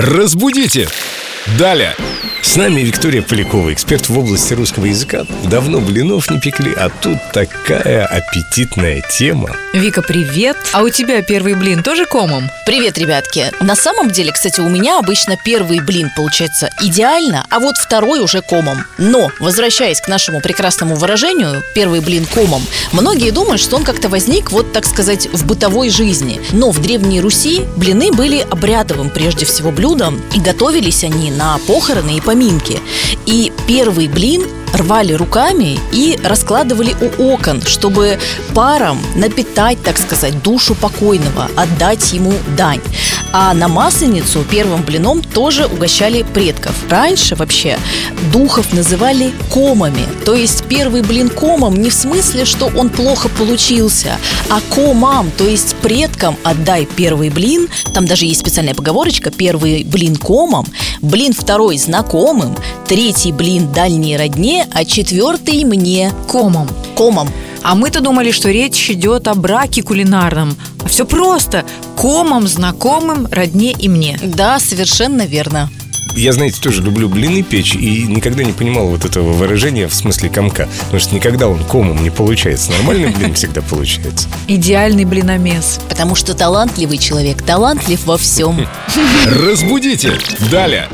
Разбудите! Далее! С нами Виктория Полякова, эксперт в области русского языка. Давно блинов не пекли, а тут такая аппетитная тема. Вика, привет! А у тебя первый блин тоже комом? Привет, ребятки! На самом деле, кстати, у меня обычно первый блин получается идеально, а вот второй уже комом. Но, возвращаясь к нашему прекрасному выражению «первый блин комом», многие думают, что он как-то возник, вот так сказать, в бытовой жизни. Но в Древней Руси блины были обрядовым прежде всего блюдом, и готовились они на похороны и поминки. И первый блин рвали руками и раскладывали у окон, чтобы парам напитать, так сказать, душу покойного, отдать ему дань. А на Масленицу первым блином тоже угощали предков. Раньше вообще духов называли комами. То есть первый блин комом не в смысле, что он плохо получился, а комам, то есть предкам отдай первый блин. Там даже есть специальная поговорочка «первый блин комом», блин второй знакомым, третий блин дальней родне, а четвертый мне Комом. комом. А мы-то думали, что речь идет о браке кулинарном. А все просто. Комом, знакомым, родне и мне. Да, совершенно верно. Я, знаете, тоже люблю блины печь и никогда не понимал вот этого выражения в смысле комка. Потому что никогда он комом не получается. Нормальный блин всегда получается. Идеальный блиномес. Потому что талантливый человек талантлив во всем. Разбудите! Далее!